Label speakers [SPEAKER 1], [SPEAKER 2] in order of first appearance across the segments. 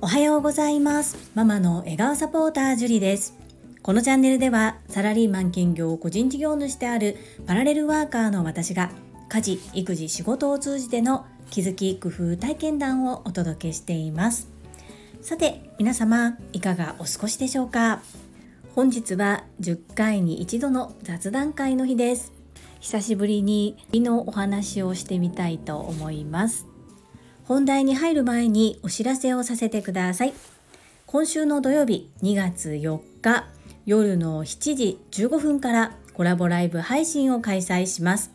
[SPEAKER 1] おはようございます。ママの笑顔サポータージュリです。このチャンネルではサラリーマン兼業個人事業主であるパラレルワーカーの私が家事育児仕事を通じての気づき工夫体験談をお届けしています。さて皆様いかがお過ごしでしょうか？本日は10回に一度の雑談会の日です。久しぶりに美のお話をしてみたいと思います。本題に入る前にお知らせをさせてください。今週の土曜日2月4日夜の7時15分からコラボライブ配信を開催します。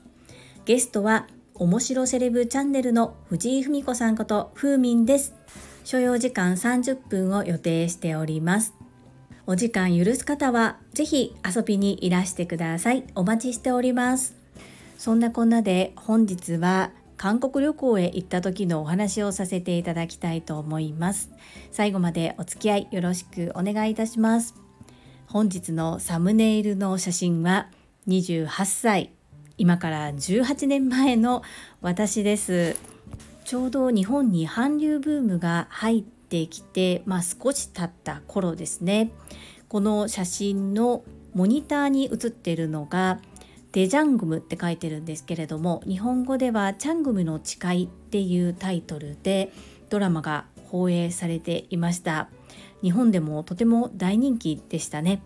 [SPEAKER 1] ゲストは面白セレブチャンネルの藤井文子さんことふうみんです。所要時間30分を予定しております。お時間許す方はぜひ遊びにいらしてください。お待ちしております。そんなこんなで本日は韓国旅行へ行った時のお話をさせていただきたいと思います。最後までお付き合いよろしくお願いいたします。本日のサムネイルの写真は28歳今から18年前の私です。ちょうど日本に韓流ブームが入っててきて、まあ、少し経った頃ですね。この写真のモニターに写っているのがデジャングムって書いてるんですけれども日本語ではチャングムの誓いっていうタイトルでドラマが放映されていました。日本でもとても大人気でしたね。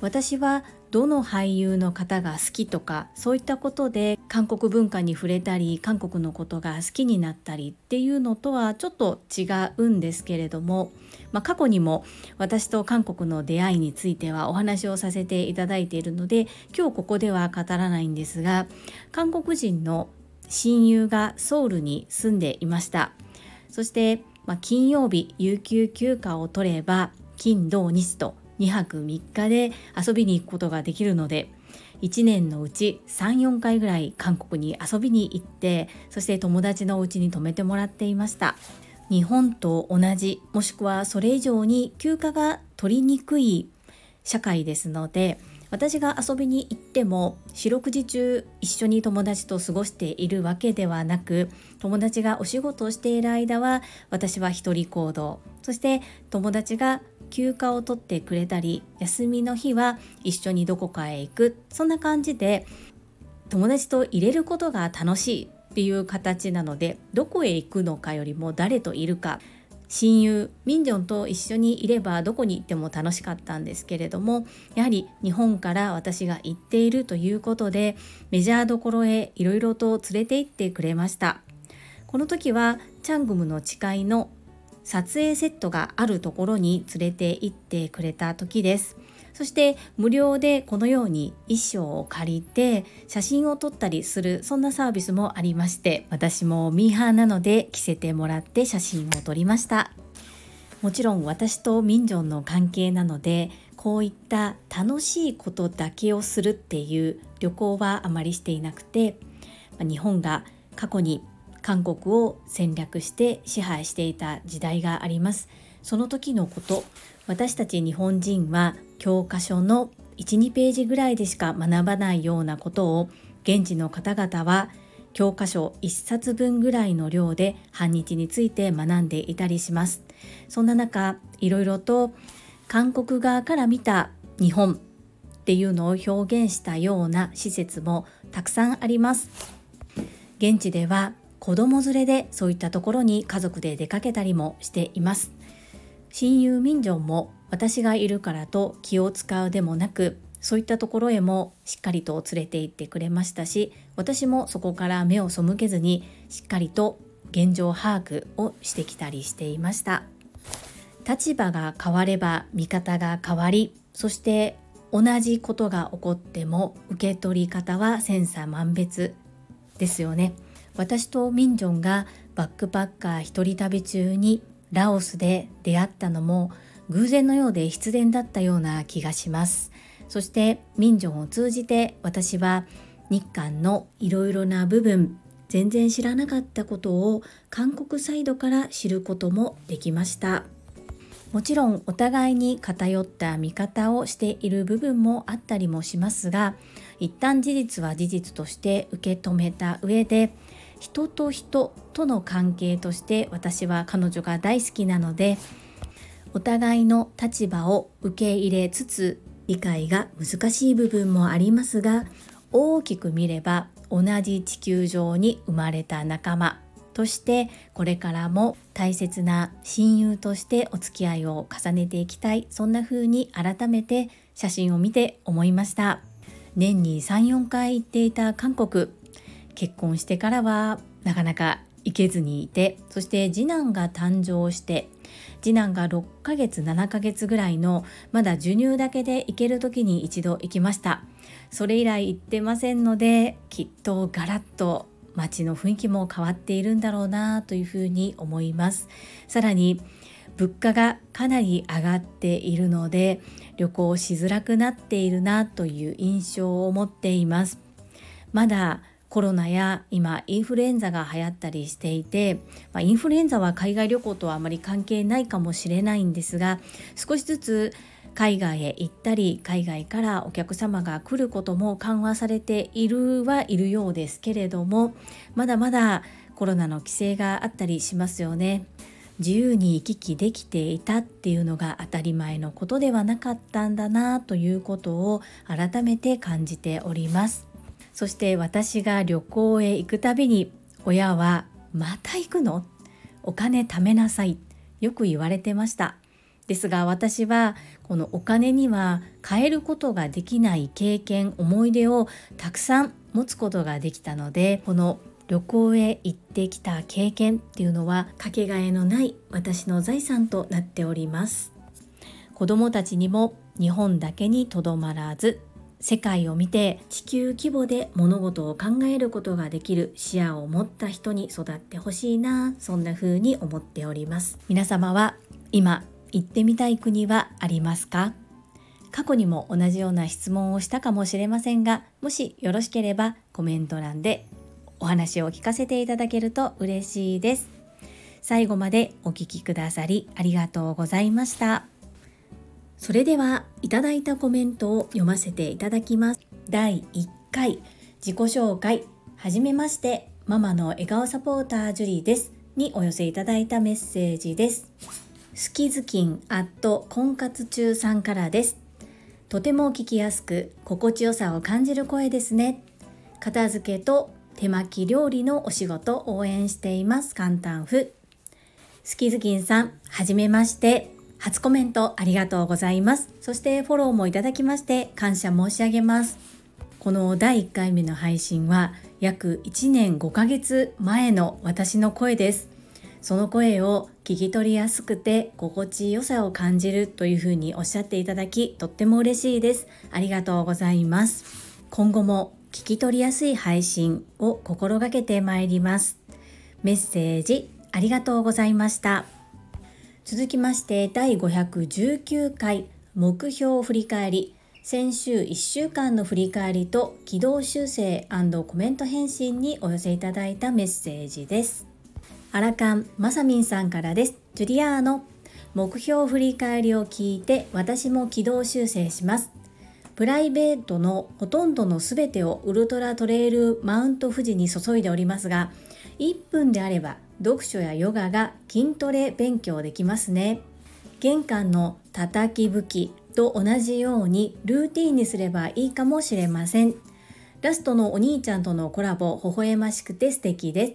[SPEAKER 1] 私はどの俳優の方が好きとかそういったことで韓国文化に触れたり韓国のことが好きになったりっていうのとはちょっと違うんですけれども、まあ、過去にも私と韓国の出会いについてはお話をさせていただいているので今日ここでは語らないんですが韓国人の親友がソウルに住んでいました。そして、まあ、金曜日有給休暇を取れば金土日と2泊3日で遊びに行くことができるので1年のうち34回ぐらい韓国に遊びに行ってそして友達のお家に泊めてもらっていました。日本と同じもしくはそれ以上に休暇が取りにくい社会ですので私が遊びに行っても四六時中一緒に友達と過ごしているわけではなく友達がお仕事をしている間は私は一人行動。そして友達が休暇を取ってくれたり休みの日は一緒にどこかへ行く。そんな感じで友達と入れることが楽しいっていう形なのでどこへ行くのかよりも誰といるか。親友ミンジョンと一緒にいればどこに行っても楽しかったんですけれどもやはり日本から私が行っているということでメジャーどころへいろいろと連れて行ってくれました。この時はチャングムの誓いの撮影セットがあるところに連れて行ってくれた時です。そして無料でこのように衣装を借りて写真を撮ったりするそんなサービスもありまして私もミーハーなので着せてもらって写真を撮りました。もちろん私とミンジョンの関係なのでこういった楽しいことだけをするっていう旅行はあまりしていなくて日本が過去に韓国を戦略して支配していた時代があります。その時のこと私たち日本人は教科書の12ページぐらいでしか学ばないようなことを現地の方々は教科書1冊分ぐらいの量で反日について学んでいたりします。そんな中いろいろと韓国側から見た日本っていうのを表現したような施設もたくさんあります。現地では子供連れでそういったところに家族で出かけたりもしています。親友民情も私がいるからと気を使うでもなくそういったところへもしっかりと連れて行ってくれましたし私もそこから目を背けずにしっかりと現状把握をしてきたりしていました。立場が変われば見方が変わりそして同じことが起こっても受け取り方は千差万別ですよね。私とミンジョンがバックパッカー一人旅中にラオスで出会ったのも偶然のようで必然だったような気がします。そしてミンジョンを通じて私は日韓のいろいろな部分全然知らなかったことを韓国サイドから知ることもできました。もちろんお互いに偏った見方をしている部分もあったりもしますが一旦事実は事実として受け止めた上で人と人との関係として私は彼女が大好きなのでお互いの立場を受け入れつつ理解が難しい部分もありますが大きく見れば同じ地球上に生まれた仲間としてこれからも大切な親友としてお付き合いを重ねていきたい。そんな風に改めて写真を見て思いました。年に34回行っていた韓国。結婚してからはなかなか行けずにいてそして次男が誕生して次男が6ヶ月7ヶ月ぐらいのまだ授乳だけで行ける時に一度行きました。それ以来行ってませんのできっとガラッと街の雰囲気も変わっているんだろうなというふうに思います。さらに物価がかなり上がっているので旅行しづらくなっているなという印象を持っています。まだコロナや今インフルエンザが流行ったりしていて、まあ、インフルエンザは海外旅行とはあまり関係ないかもしれないんですが少しずつ海外へ行ったり海外からお客様が来ることも緩和されているはいるようですけれどもまだまだコロナの規制があったりしますよね。自由に行き来できていたっていうのが当たり前のことではなかったんだなということを改めて感じておりますそして私が旅行へ行くたびに親は「また行くの？お金貯めなさい」よく言われてました。ですが私はこのお金には変えることができない経験思い出をたくさん持つことができたのでこの旅行へ行ってきた経験っていうのはかけがえのない私の財産となっております。子どもたちにも日本だけにとどまらず世界を見て地球規模で物事を考えることができる視野を持った人に育ってほしいなそんな風に思っております。皆様は今行ってみたい国はありますか？過去にも同じような質問をしたかもしれませんがもしよろしければコメント欄でお話を聞かせていただけると嬉しいです。最後までお聞きくださりありがとうございました。それではいただいたコメントを読ませていただきます第1回自己紹介はじめましてママの笑顔サポータージュリーですにお寄せいただいたメッセージです好きずきんアット婚活中さんからです。とても聞きやすく心地よさを感じる声ですね。片付けと手巻き料理のお仕事応援しています。簡単風。好きずきんさん、はじめまして。初コメントありがとうございます。そしてフォローもいただきまして感謝申し上げます。この第1回目の配信は約1年5ヶ月前の私の声です。その声を聞き取りやすくて心地よさを感じるというふうにおっしゃっていただきとっても嬉しいですありがとうございます今後も聞き取りやすい配信を心がけてまいりますメッセージありがとうございました続きまして第519回目標振り返り先週1週間の振り返りと軌道修正コメント返信にお寄せいただいたメッセージですアラカンマサミンさんからです。ジュリアーノ、目標振り返りを聞いて私も軌道修正します。プライベートのほとんどの全てをウルトラトレイルマウント富士に注いでおりますが、1分であれば読書やヨガが筋トレ勉強できますね。玄関の叩き武器と同じようにルーティンにすればいいかもしれません。ラストのお兄ちゃんとのコラボ、微笑ましくて素敵です。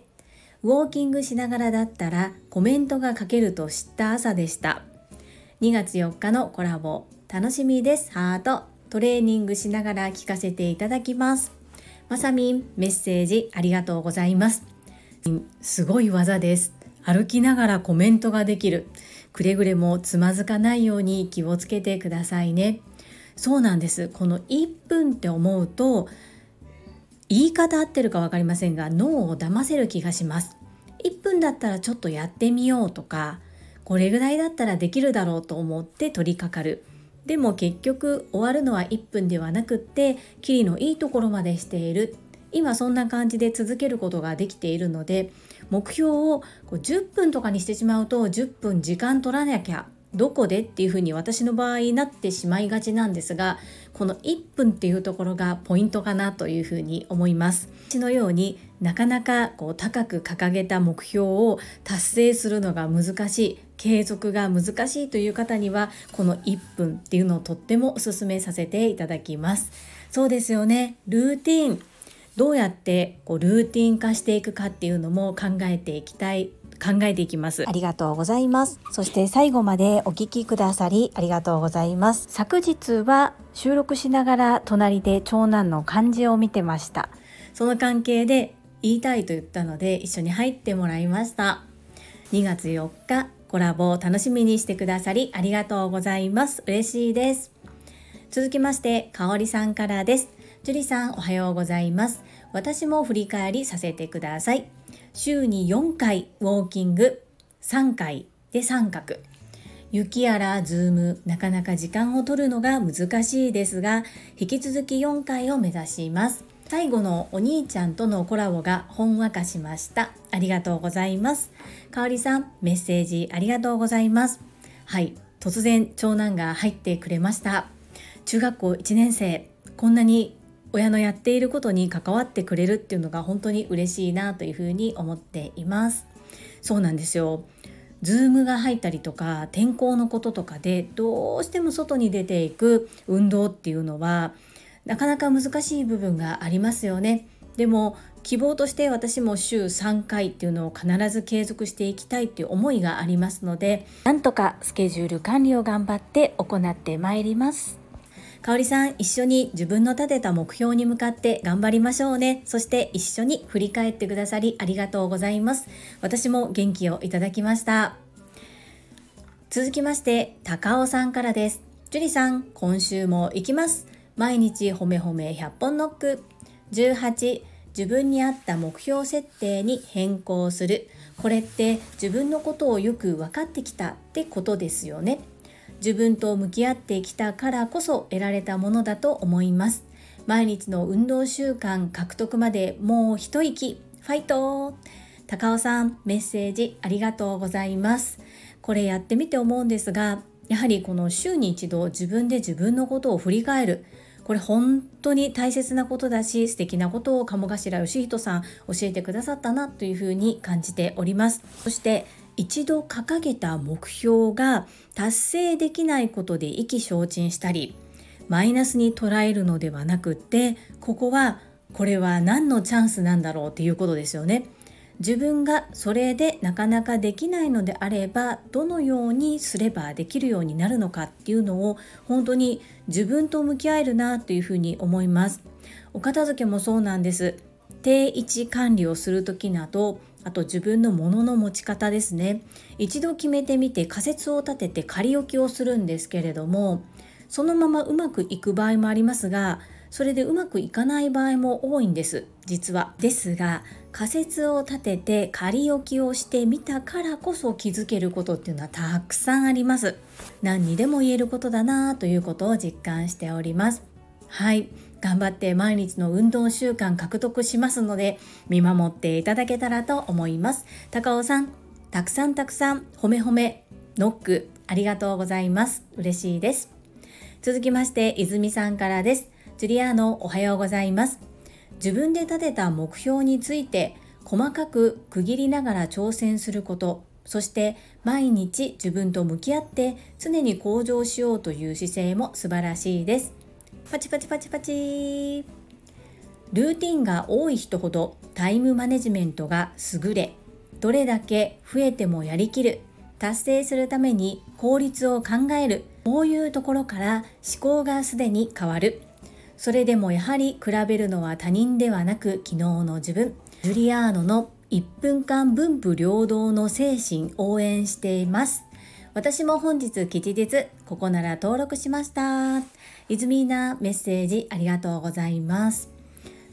[SPEAKER 1] ウォーキングしながらだったらコメントが書けると知った朝でした。2月4日のコラボ楽しみです。ハート。トレーニングしながら聞かせていただきます。まさみん、メッセージありがとうございます。すごい技です。歩きながらコメントができる。くれぐれもつまずかないように気をつけてくださいね。そうなんです。この1分って思うと言い方合ってるか分かりませんが脳を騙せる気がします1分だったらちょっとやってみようとかこれぐらいだったらできるだろうと思って取り掛かるでも結局終わるのは1分ではなくってキリのいいところまでしている今そんな感じで続けることができているので目標をこう10分とかにしてしまうと10分時間取らなきゃどこでっていうふうに私の場合なってしまいがちなんですがこの1分っていうところがポイントかなというふうに思います。私のようになかなかこう高く掲げた目標を達成するのが難しい継続が難しいという方にはこの1分っていうのをとってもおすすめさせていただきます。そうですよね。ルーティン。どうやってこうルーティン化していくかっていうのも考えていきたい考えていきます。
[SPEAKER 2] ありがとうございます。そして最後までお聞きくださりありがとうございます。昨日は収録しながら隣で長男の漢字を見てました。
[SPEAKER 1] その関係で言いたいと言ったので一緒に入ってもらいました。2月4日コラボを楽しみにしてくださりありがとうございます。嬉しいです。続きましてかおりさんからです樹里さんおはようございます。私も振り返りさせてください。週に4回ウォーキング。3回で三角。雪やらズーム。なかなか時間を取るのが難しいですが引き続き4回を目指します。最後のお兄ちゃんとのコラボがほんわかしました。ありがとうございます。かおりさんメッセージありがとうございます。はい。突然長男が入ってくれました。中学校1年生。こんなに親のやっていることに関わってくれるっていうのが本当に嬉しいなというふうに思っています。そうなんですよ。ズームが入ったりとか天候のこととかでどうしても外に出ていく運動っていうのはなかなか難しい部分がありますよね。でも希望として私も週3回っていうのを必ず継続していきたいっていう思いがありますので
[SPEAKER 2] なんとかスケジュール管理を頑張って行ってまいります。
[SPEAKER 1] かおりさん、一緒に自分の立てた目標に向かって頑張りましょうね。そして一緒に振り返ってくださりありがとうございます。私も元気をいただきました。続きまして、高尾さんからです。樹里さん、今週も行きます。毎日ほめほめ100本ノック。18、自分に合った目標設定に変更する。これって自分のことをよく分かってきたってことですよね。自分と向き合ってきたからこそ得られたものだと思います。毎日の運動習慣獲得までもう一息。ファイト高尾さんメッセージありがとうございます。これやってみて思うんですがやはりこの週に一度自分で自分のことを振り返る。これ本当に大切なことだし素敵なことを鴨頭義人さん教えてくださったなというふうに感じております。そして一度掲げた目標が達成できないことで意気消沈したりマイナスに捉えるのではなくってここはこれは何のチャンスなんだろうっていうことですよね。自分がそれでなかなかできないのであればどのようにすればできるようになるのかっていうのを本当に自分と向き合えるなというふうに思います。お片付けもそうなんです。定位置管理をする時などあと自分の物の持ち方ですね。一度決めてみて仮説を立てて仮置きをするんですけれどもそのままうまくいく場合もありますがそれでうまくいかない場合も多いんです。実は。ですが仮説を立てて仮置きをしてみたからこそ気づけることっていうのはたくさんあります。何にでも言えることだなということを実感しております。はい。頑張って毎日の運動習慣獲得しますので見守っていただけたらと思います。高尾さんたくさんたくさん褒め褒めノックありがとうございます。嬉しいです。続きまして泉さんからです。ジュリアーノおはようございます。自分で立てた目標について細かく区切りながら挑戦することそして毎日自分と向き合って常に向上しようという姿勢も素晴らしいです。パチパチパチパチ。ルーティンが多い人ほどタイムマネジメントが優れ。どれだけ増えてもやりきる。達成するために効率を考える。こういうところから思考がすでに変わる。それでもやはり比べるのは他人ではなく昨日の自分。ジュリアーノの1分間分布両道の精神応援しています。私も本日吉日ここなら登録しました。イズミーナメッセージありがとうございます。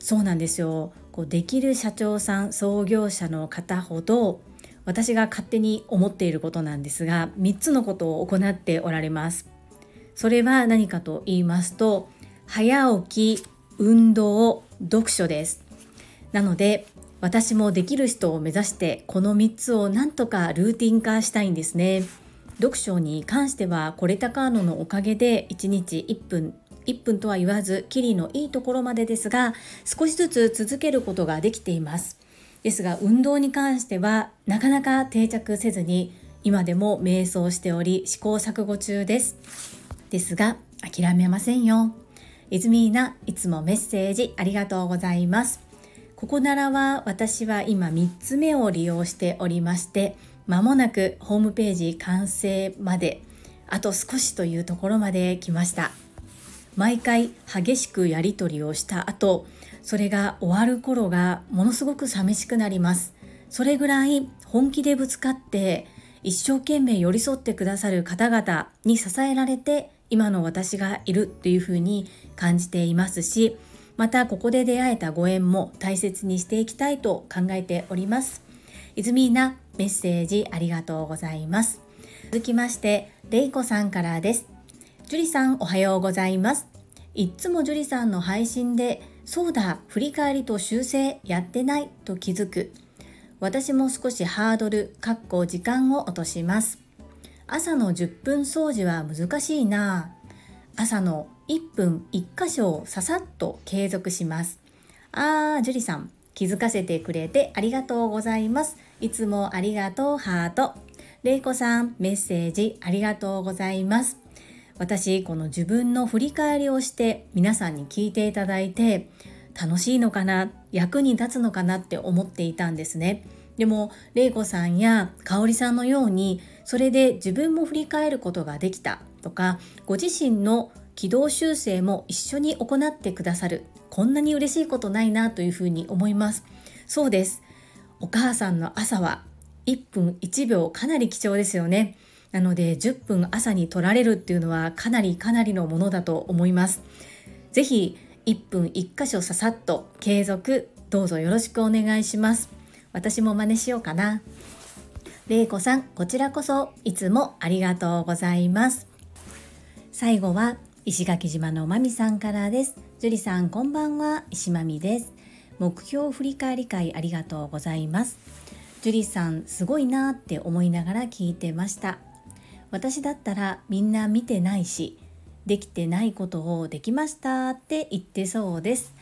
[SPEAKER 1] そうなんですよ。こうできる社長さん創業者の方ほど私が勝手に思っていることなんですが3つのことを行っておられます。それは何かと言いますと早起き運動読書です。なので私もできる人を目指してこの3つをなんとかルーティン化したいんですね。読書に関してはコレタカーノのおかげで1日1分1分とは言わずキリのいいところまでですが少しずつ続けることができています。ですが運動に関してはなかなか定着せずに今でも瞑想しており試行錯誤中です。ですが諦めませんよ。イズミーナいつもメッセージありがとうございます。ここならは私は今3つ目を利用しておりましてまもなくホームページ完成まであと少しというところまで来ました。毎回激しくやり取りをした後それが終わる頃がものすごく寂しくなります。それぐらい本気でぶつかって一生懸命寄り添ってくださる方々に支えられて今の私がいるというふうに感じていますしまたここで出会えたご縁も大切にしていきたいと考えております。イズミーナメッセージありがとうございます。続きましてレイコさんからです。ジュリさんおはようございます。いつもジュリさんの配信でそうだ振り返りと修正やってないと気づく。私も少しハードルかっこ時間を落とします。朝の10分掃除は難しいな。朝の1分1箇所をささっと継続します。あージュリさん。気づかせてくれてありがとうございますいつもありがとうハート。れいこさん、メッセージありがとうございます。私、この自分の振り返りをして皆さんに聞いていただいて、楽しいのかな、役に立つのかなって思っていたんですね。でも、れいこさんやかおりさんのように、それで自分も振り返ることができたとか、ご自身の軌道修正も一緒に行ってくださる。こんなに嬉しいことないなというふうに思います。そうです。お母さんの朝は1分1秒かなり貴重ですよね。なので10分朝に取られるっていうのはかなりかなりのものだと思います。ぜひ1分1箇所ささっと継続どうぞよろしくお願いします。私も真似しようかな。れいこさん、こちらこそいつもありがとうございます。最後は石垣島のまみさんからです。樹里さん、こんばんは。石まみです。目標振り返り会ありがとうございますジュリさんすごいなって思いながら聞いてました私だったらみんな見てないしできてないことをできましたって言ってそうです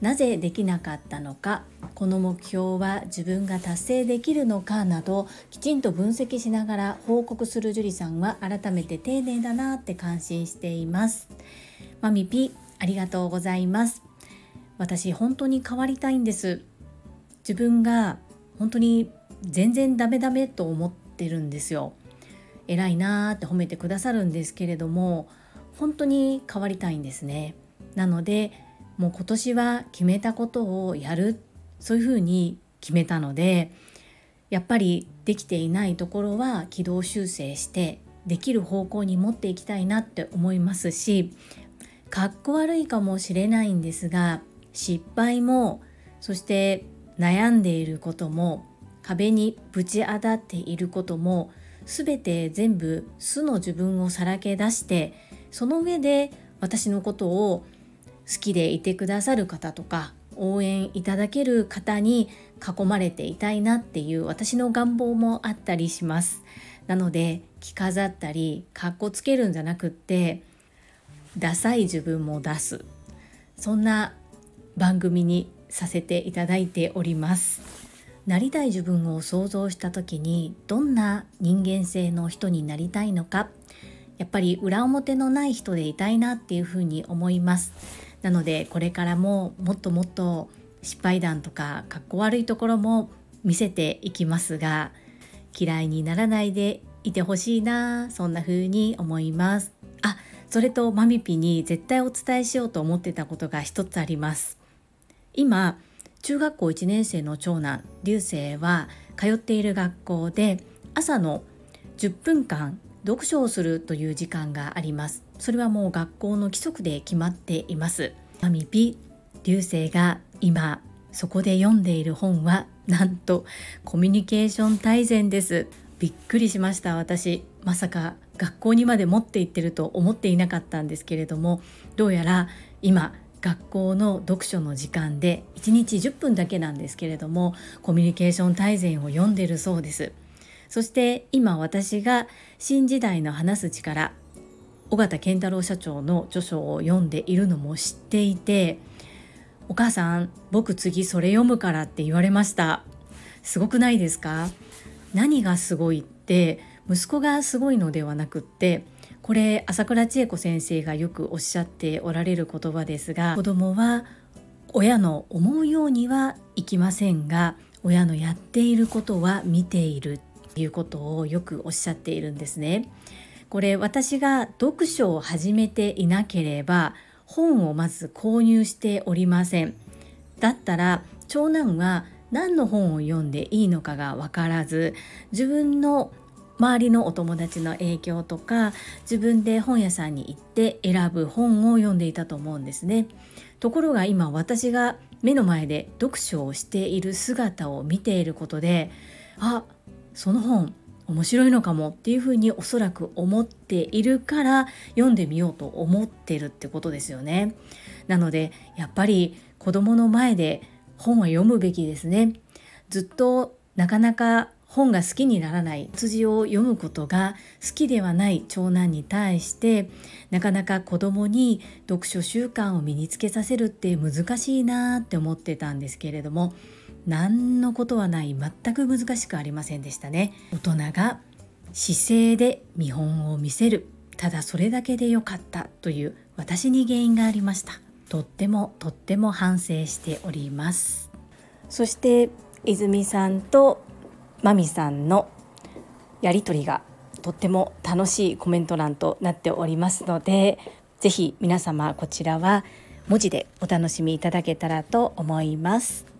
[SPEAKER 1] なぜできなかったのかこの目標は自分が達成できるのかなどきちんと分析しながら報告する樹里さんは改めて丁寧だなって感心しています。マミピありがとうございます。私本当に変わりたいんです。自分が本当に全然ダメダメと思ってるんですよ。偉いなーって褒めてくださるんですけれども本当に変わりたいんですね。なのでもう今年は決めたことをやるそういうふうに決めたのでやっぱりできていないところは軌道修正してできる方向に持っていきたいなって思いますしかっこ悪いかもしれないんですが失敗もそして悩んでいることも壁にぶち当たっていることも全て全部素の自分をさらけ出してその上で私のことを好きでいてくださる方とか応援いただける方に囲まれていたいなっていう私の願望もあったりします。なので着飾ったりかっこつけるんじゃなくってダサい自分も出す。そんな番組にさせていただいております。なりたい自分を想像した時にどんな人間性の人になりたいのか。やっぱり裏表のない人でいたいなっていうふうに思います。なのでこれからももっともっと失敗談とかかっこ悪いところも見せていきますが嫌いにならないでいてほしいなそんな風に思います。あそれとマミピに絶対お伝えしようと思ってたことが一つあります。今中学校1年生の長男流星は通っている学校で朝の10分間読書をするという時間があります。それはもう学校の規則で決まっています。マミピ流星が今そこで読んでいる本はなんとコミュニケーション大全です。びっくりしました私。まさか学校にまで持って行ってると思っていなかったんですけれどもどうやら今学校の読書の時間で1日10分だけなんですけれどもコミュニケーション大全を読んでるそうです。そして今私が新時代の話す力尾形健太郎社長の著書を読んでいるのも知っていてお母さん僕次それ読むからって言われましたすごくないですか？何がすごいって息子がすごいのではなくってこれ朝倉千恵子先生がよくおっしゃっておられる言葉ですが子供は親の思うようにはいきませんが親のやっていることは見ているということをよくおっしゃっているんですね。これ私が読書を始めていなければ本をまず購入しておりません。だったら長男は何の本を読んでいいのかが分からず自分の周りのお友達の影響とか自分で本屋さんに行って選ぶ本を読んでいたと思うんですね。ところが今私が目の前で読書をしている姿を見ていることであその本面白いのかもっていうふうにおそらく思っているから読んでみようと思ってるってことですよね。なのでやっぱり子供の前で本は読むべきですね。ずっとなかなか本が好きにならない辻を読むことが好きではない長男に対してなかなか子供に読書習慣を身につけさせるって難しいなって思ってたんですけれども何のことはない全く難しくありませんでしたね。大人が姿勢で見本を見せる。ただそれだけでよかったという私に原因がありました。とってもとっても反省しております。そして泉さんとマミさんのやり取りがとっても楽しいコメント欄となっておりますのでぜひ皆様こちらは文字でお楽しみいただけたらと思います。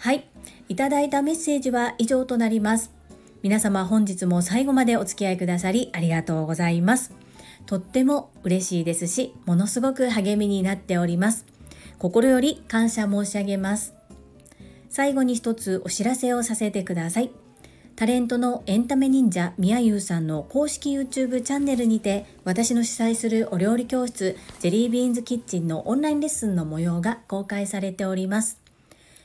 [SPEAKER 1] はい。いただいたメッセージは以上となります。皆様本日も最後までお付き合いくださりありがとうございます。とっても嬉しいですしものすごく励みになっております。心より感謝申し上げます。最後に一つお知らせをさせてください。タレントのエンタメ忍者みやゆうさんの公式 YouTube チャンネルにて私の主催するお料理教室ジェリービーンズキッチンのオンラインレッスンの模様が公開されております。